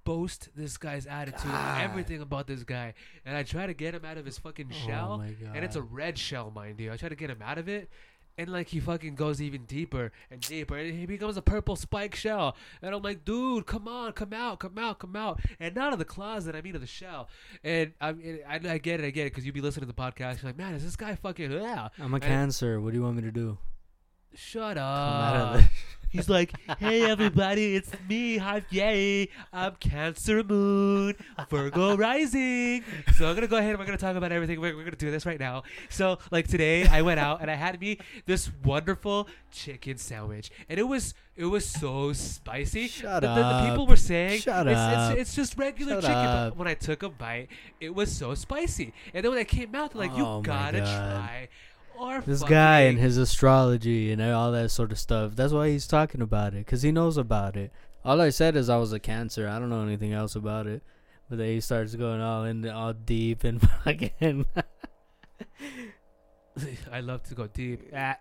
[SPEAKER 4] boast this guy's attitude
[SPEAKER 3] God.
[SPEAKER 4] everything about this guy, and I try to get him out of his fucking shell,
[SPEAKER 3] Oh my
[SPEAKER 4] and it's a red shell, mind you. I try to get him out of it. And like he fucking goes even deeper and deeper, and he becomes a purple spike shell. And I'm like, dude, come on, come out, come out, come out, and not of the closet, I mean of the shell. And I, mean, I, I get it, I get it, because you'd be listening to the podcast, you're like, man, is this guy fucking? Yeah,
[SPEAKER 3] I'm a
[SPEAKER 4] And-
[SPEAKER 3] cancer. What do you want me to do?
[SPEAKER 4] shut
[SPEAKER 3] Come out
[SPEAKER 4] up. He's like, "Hey everybody, it's me, Javier. I'm Cancer Moon, Virgo rising." So I'm gonna go ahead and we're gonna talk about everything. We're, we're gonna do this right now. So like today, I went out and I had me this wonderful chicken sandwich, and it was it was so spicy.
[SPEAKER 3] Shut
[SPEAKER 4] the, the- the people were saying
[SPEAKER 3] Shut
[SPEAKER 4] it's,
[SPEAKER 3] up.
[SPEAKER 4] It's, it's just regular
[SPEAKER 3] Shut
[SPEAKER 4] chicken.
[SPEAKER 3] up.
[SPEAKER 4] But when I took a bite, it was so spicy. And then when I came out, they're like,
[SPEAKER 3] Oh
[SPEAKER 4] "You
[SPEAKER 3] my
[SPEAKER 4] gotta try." Or
[SPEAKER 3] This guy and his astrology and all that sort of stuff. That's why he's talking about it, because he knows about it. All I said is I was a cancer. I don't know anything else about it. But then he starts going all in, all deep and fucking.
[SPEAKER 4] I love to go deep.
[SPEAKER 3] Bah.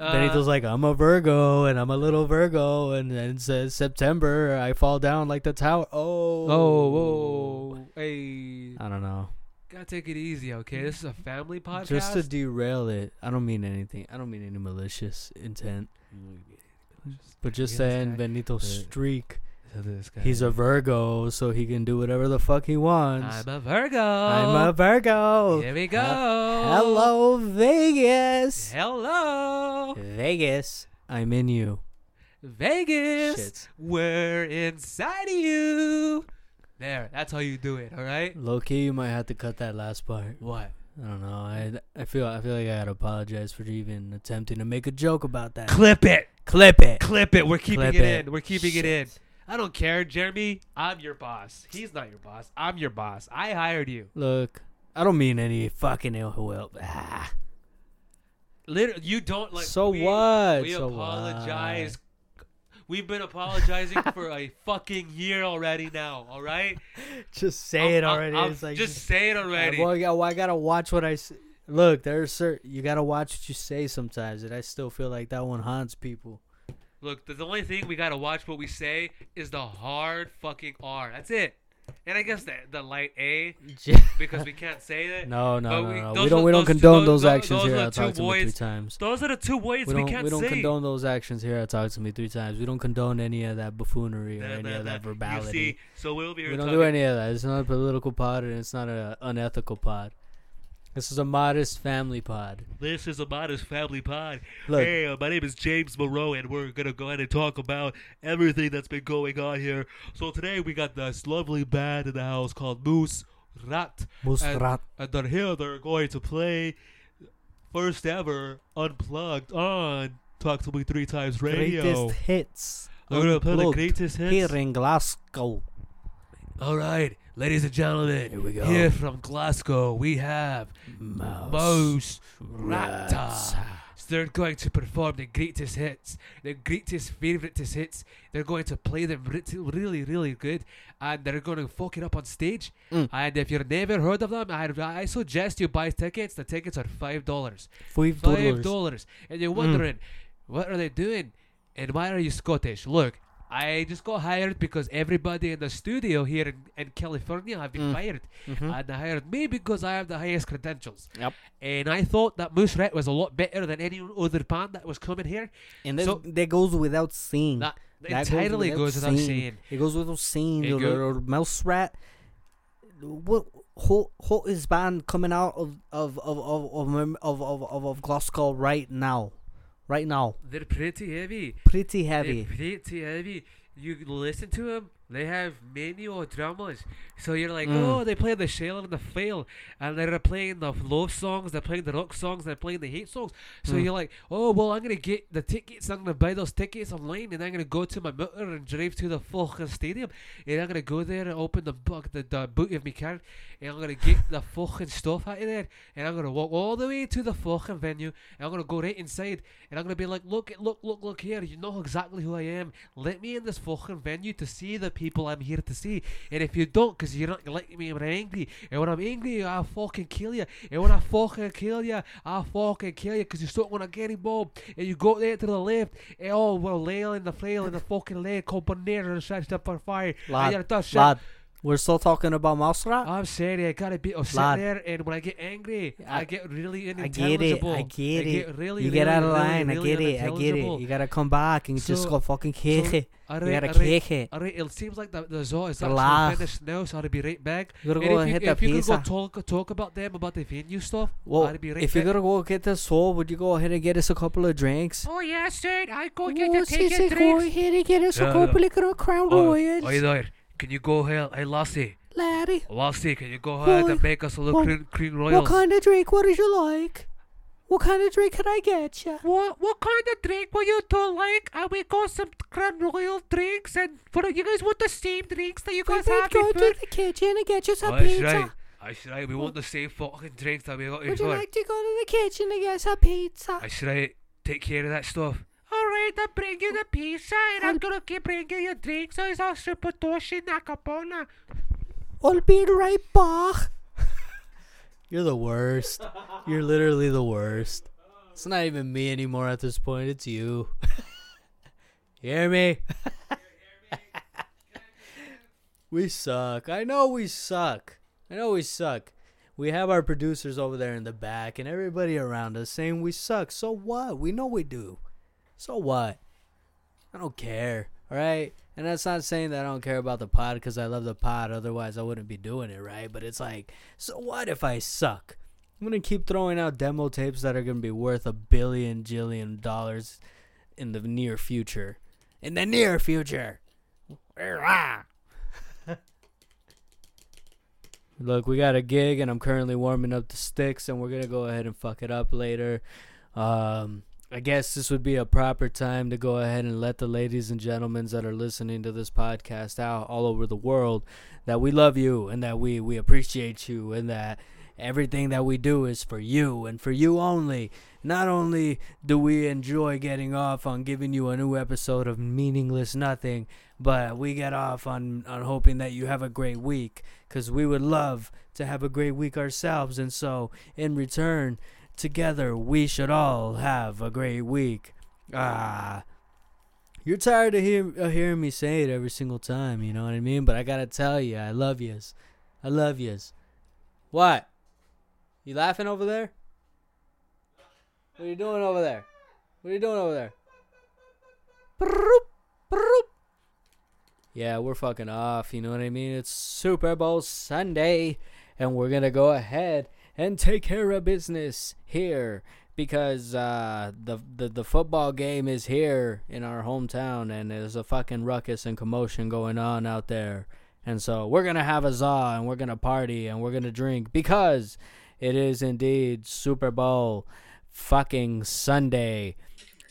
[SPEAKER 4] Uh,
[SPEAKER 3] Benito's like, I'm a Virgo and I'm a little Virgo, and then it says September, I fall down like the tower. Oh,
[SPEAKER 4] Oh, whoa, hey,
[SPEAKER 3] I don't know.
[SPEAKER 4] Gotta take it easy, okay? This is a family podcast.
[SPEAKER 3] Just to derail it, I don't mean anything. I don't mean any malicious intent. But just saying, Benito
[SPEAKER 4] uh,
[SPEAKER 3] streak.
[SPEAKER 4] So this guy-
[SPEAKER 3] He's a Virgo, so he can do whatever the fuck he wants.
[SPEAKER 4] I'm a Virgo.
[SPEAKER 3] I'm a Virgo.
[SPEAKER 4] Here we go.
[SPEAKER 3] Hello, Vegas.
[SPEAKER 4] Hello,
[SPEAKER 3] Vegas, I'm in you.
[SPEAKER 4] Vegas.
[SPEAKER 3] Shit.
[SPEAKER 4] We're inside of you. There, that's how you do it. All right.
[SPEAKER 3] Low key, you might have to cut that last part.
[SPEAKER 4] What?
[SPEAKER 3] I don't know. I I feel I feel like I gotta apologize for even attempting to make a joke about that.
[SPEAKER 4] Clip it.
[SPEAKER 3] Clip it.
[SPEAKER 4] Clip it. We're keeping
[SPEAKER 3] Clip
[SPEAKER 4] it,
[SPEAKER 3] it.
[SPEAKER 4] in. We're keeping it in. I don't care, Jeremy. I'm your boss. He's not your boss. I'm your boss. I hired you.
[SPEAKER 3] Look, I don't mean any fucking ill will. Ah.
[SPEAKER 4] Literally, you don't like.
[SPEAKER 3] So
[SPEAKER 4] we,
[SPEAKER 3] what?
[SPEAKER 4] We
[SPEAKER 3] So
[SPEAKER 4] apologize. We've been apologizing for a fucking year already now. All right.
[SPEAKER 3] Just say it
[SPEAKER 4] I'm-
[SPEAKER 3] already.
[SPEAKER 4] I'm-
[SPEAKER 3] it's like
[SPEAKER 4] just say it already.
[SPEAKER 3] Well, yeah, well, I gotta watch what I s- look. There's certain you gotta watch what you say sometimes, and I still feel like that one haunts people.
[SPEAKER 4] Look, the, the only thing we gotta watch what we say is the hard fucking R. That's it. And I guess the the light A because we can't say that.
[SPEAKER 3] no, no, no,
[SPEAKER 4] we-
[SPEAKER 3] no. We don't
[SPEAKER 4] are-
[SPEAKER 3] we don't
[SPEAKER 4] two-
[SPEAKER 3] condone
[SPEAKER 4] those-
[SPEAKER 3] those, actions
[SPEAKER 4] those
[SPEAKER 3] here. I
[SPEAKER 4] the
[SPEAKER 3] talk to me three times.
[SPEAKER 4] Those are the two ways
[SPEAKER 3] We
[SPEAKER 4] we,
[SPEAKER 3] don't
[SPEAKER 4] can't
[SPEAKER 3] we don't
[SPEAKER 4] say.
[SPEAKER 3] condone those actions here. I talk to me three times. We don't condone any of that buffoonery or any
[SPEAKER 4] nah,
[SPEAKER 3] of that
[SPEAKER 4] nah.
[SPEAKER 3] verbality.
[SPEAKER 4] You see, so we'll be
[SPEAKER 3] we don't
[SPEAKER 4] talking.
[SPEAKER 3] do any of that. It's not a political pod, and it's not an unethical pod. This is a modest family pod.
[SPEAKER 4] This is a modest family pod.
[SPEAKER 3] Look.
[SPEAKER 4] Hey, uh, my name is James Moreau, and we're gonna go ahead and talk about everything that's been going on here. So today we got this lovely band in the house called Moose Rat, and,
[SPEAKER 3] Musrat.
[SPEAKER 4] and they're here. They're going to play first ever unplugged on Talk to Me Three Times Radio.
[SPEAKER 3] Greatest hits.
[SPEAKER 4] They're gonna play the greatest hits.
[SPEAKER 3] here in Glasgow.
[SPEAKER 4] All right, ladies and gentlemen,
[SPEAKER 3] Here we go.
[SPEAKER 4] here from Glasgow, we have
[SPEAKER 3] Mouse.
[SPEAKER 4] Mouse.
[SPEAKER 3] Rats.
[SPEAKER 4] So they're going to perform the greatest hits, the greatest favoritist hits. They're going to play them really, really good, and they're going to fuck it up on stage.
[SPEAKER 3] Mm.
[SPEAKER 4] And if you've never heard of them, I, I suggest you buy tickets. The tickets are five dollars.
[SPEAKER 3] Five dollars.
[SPEAKER 4] and you're
[SPEAKER 3] Mm.
[SPEAKER 4] wondering, what are they doing, and why are you Scottish? Look. I just got hired because everybody in the studio here in, in California have been
[SPEAKER 3] Mm.
[SPEAKER 4] fired.
[SPEAKER 3] Mhm.
[SPEAKER 4] And they hired me because I have the highest credentials.
[SPEAKER 3] Yep.
[SPEAKER 4] And I thought that Moose Rat was a lot better than any other band that was coming here.
[SPEAKER 3] And that,
[SPEAKER 4] So-
[SPEAKER 3] that goes without saying.
[SPEAKER 4] That,
[SPEAKER 3] That
[SPEAKER 4] entirely goes without saying.
[SPEAKER 3] It goes without saying.
[SPEAKER 4] It
[SPEAKER 3] Your
[SPEAKER 4] go-
[SPEAKER 3] little mouse rat. What? Is band coming out of of of of of, of, of, of, of Glasgow right now? Right now,
[SPEAKER 4] They're pretty heavy.
[SPEAKER 3] pretty heavy.
[SPEAKER 4] They're pretty heavy. You listen to them, they have manual drummers. So you're like,
[SPEAKER 3] Mm.
[SPEAKER 4] oh, they play the shell and the fail. And they're playing the love songs, they're playing the rock songs, they're playing the hate songs. So
[SPEAKER 3] Mm.
[SPEAKER 4] you're like, oh, well, I'm going to get the tickets, I'm going to buy those tickets online, and I'm going to go to my motor and drive to the fucking stadium. And I'm going to go there and open the, book, the, the boot of my car, and I'm going to get the fucking stuff out of there. And I'm going to walk all the way to the fucking venue, and I'm going to go right inside, and I'm going to be like, look, look, look, look here, you know exactly who I am. Let me in this fucking venue to see the people I'm here to see. And if you don't, because you're not letting me when I'm angry, and when I'm angry, I'll fucking kill you. And when I fucking kill you, I'll fucking kill you because you're still going to get involved. And you go there to the left, and oh, we're laying the flail in the fucking leg called Bonera and stretched up on fire. and
[SPEAKER 3] Lad,
[SPEAKER 4] you're done shit.
[SPEAKER 3] lad, We're still talking about mouse rat.
[SPEAKER 4] I'm saying I gotta be. Oh, I'm
[SPEAKER 3] Lad.
[SPEAKER 4] there, and when I get angry, I,
[SPEAKER 3] I-
[SPEAKER 4] get really
[SPEAKER 3] I get it. I get
[SPEAKER 4] I
[SPEAKER 3] it.
[SPEAKER 4] get really,
[SPEAKER 3] you get out of
[SPEAKER 4] really,
[SPEAKER 3] line.
[SPEAKER 4] really,
[SPEAKER 3] I get it. I get it. You gotta come back and just go fucking kick
[SPEAKER 4] so-
[SPEAKER 3] it. You
[SPEAKER 4] Alright,
[SPEAKER 3] gotta
[SPEAKER 4] alright,
[SPEAKER 3] kick it.
[SPEAKER 4] alright. It seems like the the zoo is actually
[SPEAKER 3] Relax.
[SPEAKER 4] finished now, so I'll be right back.
[SPEAKER 3] You gotta
[SPEAKER 4] And
[SPEAKER 3] go
[SPEAKER 4] if
[SPEAKER 3] and
[SPEAKER 4] you,
[SPEAKER 3] hit the
[SPEAKER 4] if you could
[SPEAKER 3] pizza.
[SPEAKER 4] go talk talk about them about the venue stuff,
[SPEAKER 3] Well,
[SPEAKER 4] I'll be right
[SPEAKER 3] if
[SPEAKER 4] back.
[SPEAKER 3] you're gonna go get the soul, would you go ahead and get us a couple of drinks?
[SPEAKER 4] Oh yeah, sir. I go get
[SPEAKER 3] Oh, sis, go ahead and get us
[SPEAKER 4] Yeah,
[SPEAKER 3] a couple of Crown
[SPEAKER 4] Oh,
[SPEAKER 3] Royals,
[SPEAKER 4] Oi there. Can you go ahead? Hey, Lassie.
[SPEAKER 3] laddie.
[SPEAKER 4] Lassie, can you go ahead and make us a little
[SPEAKER 3] what-
[SPEAKER 4] cream, cream
[SPEAKER 3] What kind of drink? What did you like? What kind of drink can I get you?
[SPEAKER 4] What what kind of drink will you two like? And we got some Crown Royal drinks, and for you guys want the same drinks that you guys
[SPEAKER 3] would
[SPEAKER 4] have
[SPEAKER 3] go
[SPEAKER 4] before.
[SPEAKER 3] to the kitchen and get you some
[SPEAKER 4] That's
[SPEAKER 3] pizza.
[SPEAKER 4] right. That's right. We want the same fucking drinks that we got
[SPEAKER 3] Would you like to go to the kitchen and get some pizza?
[SPEAKER 4] I That's right. Take care of that stuff. Alright, I'll bring you the pizza, and I'm gonna keep bringing you drinks. So it's all super toshi nakapona.
[SPEAKER 3] I'll be right back. You're the worst. You're literally the worst. It's not even me anymore at this point. It's you. you hear me? we suck. I know we suck. I know we suck. We have our producers over there in the back and everybody around us saying we suck. So what? We know we do. So what? I don't care. All right. And that's not saying that I don't care about the pod because I love the pod. Otherwise, I wouldn't be doing it, right? But it's like, so what if I suck? I'm going to keep throwing out demo tapes that are going to be worth a billion, jillion dollars in the near future. In the near future. Look, we got a gig, and I'm currently warming up the sticks, and we're going to go ahead and fuck it up later. Um, I guess this would be a proper time to go ahead and let the ladies and gentlemen that are listening to this podcast out all over the world that we love you and that we, we appreciate you and that everything that we do is for you and for you only. Not only do we enjoy getting off on giving you a new episode of Meaningless Nothing, but we get off on, on hoping that you have a great week because we would love to have a great week ourselves. And so, in return, together we should all have a great week. Ah. You're tired of, hear, of hearing me say it every single time, you know what I mean? But I gotta tell you, I love yous. I love yous. What? You laughing over there? What are you doing over there? What are you doing over there? Yeah, we're fucking off, you know what I mean? It's Super Bowl Sunday, and we're gonna go ahead and take care of business here because uh, the, the the football game is here in our hometown, and there's a fucking ruckus and commotion going on out there. And so we're gonna have a za and we're gonna party and we're gonna drink because it is indeed Super Bowl fucking Sunday.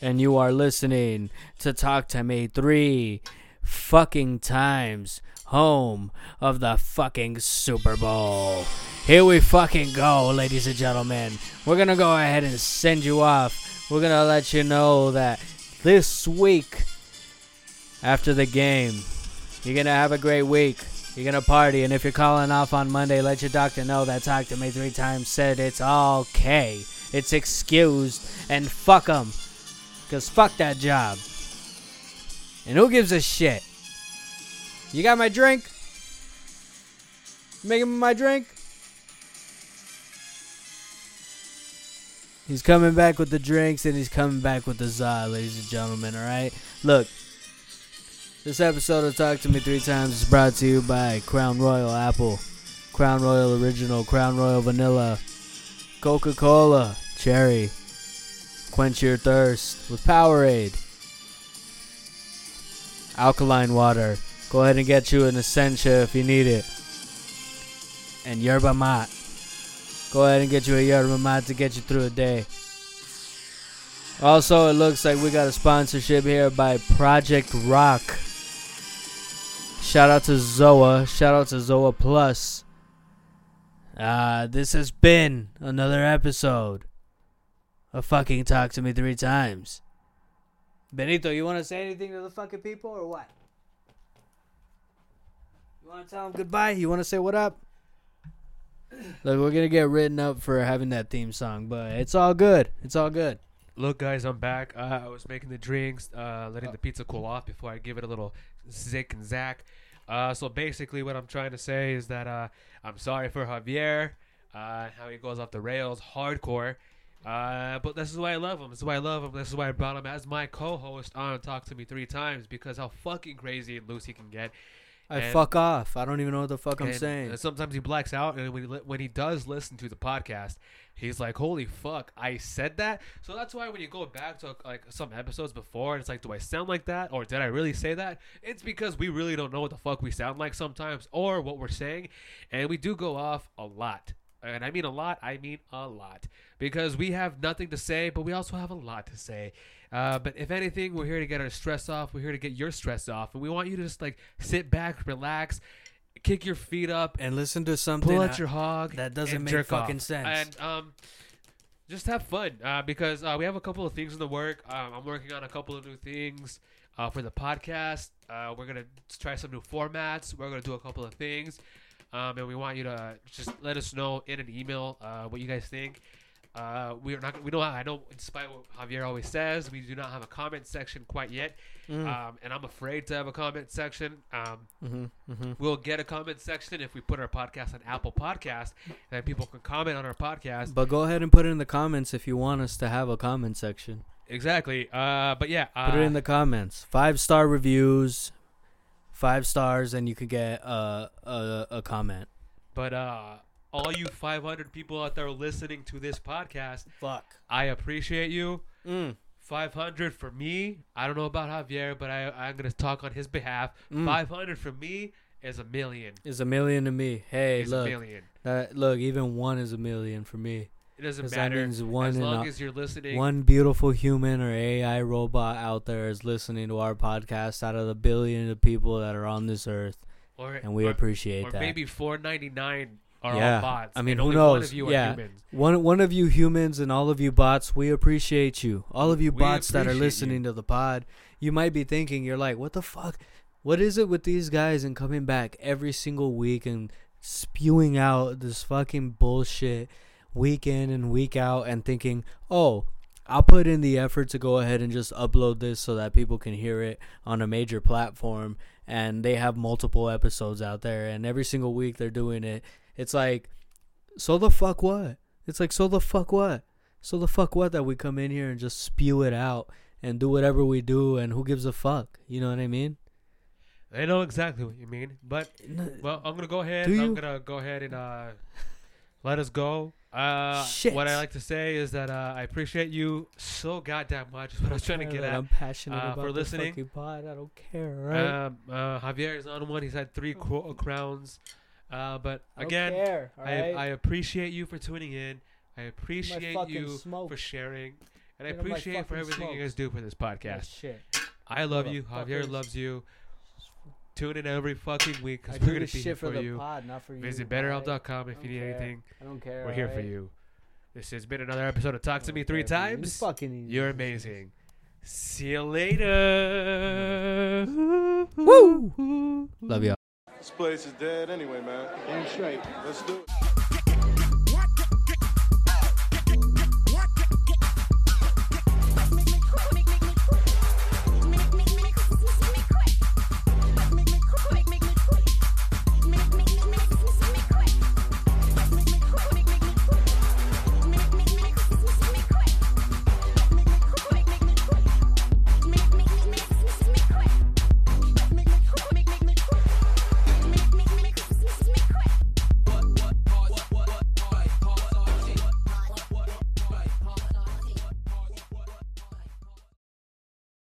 [SPEAKER 3] And you are listening to Talk to Me three fucking times, home of the fucking Super Bowl. Here we fucking go, ladies and gentlemen. We're gonna go ahead and send you off. We're gonna let you know that this week, after the game, you're gonna have a great week. You're gonna party, and if you're calling off on Monday, let your doctor know that Talk to Me three times said it's okay. It's excused, and fuck 'em. Cause fuck that job. And who gives a shit? You got my drink? Making my drink? He's coming back with the drinks and he's coming back with the za, ladies and gentlemen, alright? Look, this episode of Talk to Me Three Times is brought to you by Crown Royal Apple, Crown Royal Original, Crown Royal Vanilla, Coca Cola, Cherry. Quench your thirst with Powerade. Alkaline water. Go ahead and get you an Essentia if you need it. And yerba mate. Go ahead and get you a yerba mate to get you through a day. Also, it looks like we got a sponsorship here by Project Rock. Shout out to Zoa. Shout out to Zoa Plus. Uh, this has been another episode of fucking Talk to Me Three Times. Benito, you want to say anything to the fucking people or what? You want to tell them goodbye? You want to say what up? Look, we're gonna get written up for having that theme song, but it's all good. It's all good.
[SPEAKER 4] Look, guys, I'm back. Uh, I was making the drinks, uh, letting the pizza cool off before I give it a little zick and zack. Uh, so basically, what I'm trying to say is that uh, I'm sorry for Javier, uh, how he goes off the rails, hardcore. Uh, but this is why I love him. This is why I love him. This is why I brought him as my co-host on Talk to Me three times because how fucking crazy and loose he can get.
[SPEAKER 3] I
[SPEAKER 4] And-
[SPEAKER 3] fuck off. I don't even know what the fuck I'm saying.
[SPEAKER 4] sometimes he blacks out, and when he when he does listen to the podcast, he's like, "Holy fuck, I said that." So that's why when you go back to like some episodes before, and it's like, "Do I sound like that, or did I really say that?" It's because we really don't know what the fuck we sound like sometimes, or what we're saying, and we do go off a lot. And I mean a lot. I mean a lot because we have nothing to say, but we also have a lot to say. Uh, but if anything, we're here to get our stress off. We're here to get your stress off, and we want you to just like sit back, relax, kick your feet up,
[SPEAKER 3] and listen to something
[SPEAKER 4] pull out your hog
[SPEAKER 3] that doesn't make fucking
[SPEAKER 4] off.
[SPEAKER 3] sense.
[SPEAKER 4] and um just have fun uh, because uh, we have a couple of things in the work um, i'm working on a couple of new things uh, for the podcast uh, we're gonna try some new formats we're gonna do a couple of things um, and we want you to just let us know in an email uh, what you guys think uh, we are not. We don't. Have, I know, despite what Javier always says, we do not have a comment section quite yet,
[SPEAKER 3] Mm.
[SPEAKER 4] um, and I'm afraid to have a comment section. Um,
[SPEAKER 3] mm-hmm, mm-hmm.
[SPEAKER 4] We'll get a comment section if we put our podcast on Apple Podcast, and people can comment on our podcast.
[SPEAKER 3] But go ahead and put it in the comments if you want us to have a comment section.
[SPEAKER 4] Exactly. Uh, but yeah, uh,
[SPEAKER 3] Put it in the comments. Five star reviews, five stars, and you could get uh, a a comment.
[SPEAKER 4] but uh, all you 500 people out there listening to this podcast,
[SPEAKER 3] Fuck.
[SPEAKER 4] I appreciate you.
[SPEAKER 3] Mm.
[SPEAKER 4] 500 for me. I don't know about Javier, but I, I'm gonna talk on his behalf.
[SPEAKER 3] Mm.
[SPEAKER 4] 500 for me is a million.
[SPEAKER 3] Is a million to me. Hey,
[SPEAKER 4] Is a
[SPEAKER 3] look,
[SPEAKER 4] million.
[SPEAKER 3] that, look, even one is a million for me.
[SPEAKER 4] It doesn't matter as long
[SPEAKER 3] a-
[SPEAKER 4] as you're listening.
[SPEAKER 3] One beautiful human or AI robot out there is listening to our podcast out of the billion of people that are on this earth,
[SPEAKER 4] or,
[SPEAKER 3] and we
[SPEAKER 4] or,
[SPEAKER 3] appreciate
[SPEAKER 4] or
[SPEAKER 3] that.
[SPEAKER 4] maybe 4.99 are
[SPEAKER 3] Yeah.
[SPEAKER 4] all bots.
[SPEAKER 3] I mean, who
[SPEAKER 4] only One
[SPEAKER 3] knows?
[SPEAKER 4] of you
[SPEAKER 3] Yeah.
[SPEAKER 4] humans.
[SPEAKER 3] One one of you humans and all of you bots, we appreciate you. All of you
[SPEAKER 4] We
[SPEAKER 3] bots that are listening to the pod, you might be thinking, you're like, what the fuck? What is it with these guys and coming back every single week and spewing out this fucking bullshit week in and week out and thinking, oh, I'll put in the effort to go ahead and just upload this so that people can hear it on a major platform and they have multiple episodes out there and every single week they're doing it. It's like so the fuck what? It's like so the fuck what? So the fuck what that we come in here and just spew it out and do whatever we do and who gives a fuck? You know what I mean?
[SPEAKER 4] I know exactly what you mean, but well, I'm gonna go ahead.
[SPEAKER 3] Do
[SPEAKER 4] I'm gonna go ahead and uh, let us go. Uh,
[SPEAKER 3] Shit.
[SPEAKER 4] What I like to say is that uh, I appreciate you so goddamn much. Is what I was trying to get at.
[SPEAKER 3] I'm passionate
[SPEAKER 4] uh,
[SPEAKER 3] about
[SPEAKER 4] for listening.
[SPEAKER 3] fucking pod. I don't care, right?
[SPEAKER 4] Um, uh, Javier is on one. He's had three cro- crowns. Uh, but
[SPEAKER 3] I
[SPEAKER 4] again,
[SPEAKER 3] care,
[SPEAKER 4] I,
[SPEAKER 3] alright?
[SPEAKER 4] I appreciate you for tuning in. I appreciate you
[SPEAKER 3] smoke.
[SPEAKER 4] for sharing, and I
[SPEAKER 3] Get on
[SPEAKER 4] appreciate for everything
[SPEAKER 3] smoke.
[SPEAKER 4] you guys do for this
[SPEAKER 3] Yeah,
[SPEAKER 4] podcast.
[SPEAKER 3] shit.
[SPEAKER 4] I love you. Javier
[SPEAKER 3] Motherfuckers.
[SPEAKER 4] loves you. Tune in every fucking week because we're gonna be here
[SPEAKER 3] for
[SPEAKER 4] for you.
[SPEAKER 3] pod, not for.
[SPEAKER 4] Visit
[SPEAKER 3] alright?
[SPEAKER 4] BetterHelp.com if you need
[SPEAKER 3] care.
[SPEAKER 4] anything.
[SPEAKER 3] I don't care.
[SPEAKER 4] We're here for you. This has been another episode of Talk to Me Three
[SPEAKER 3] care you. You
[SPEAKER 4] Times.
[SPEAKER 3] fucking idiot.
[SPEAKER 4] You're amazing. See you later.
[SPEAKER 3] Woo! Love y'all.
[SPEAKER 2] This place is dead anyway, man. Damn straight. Let's do it.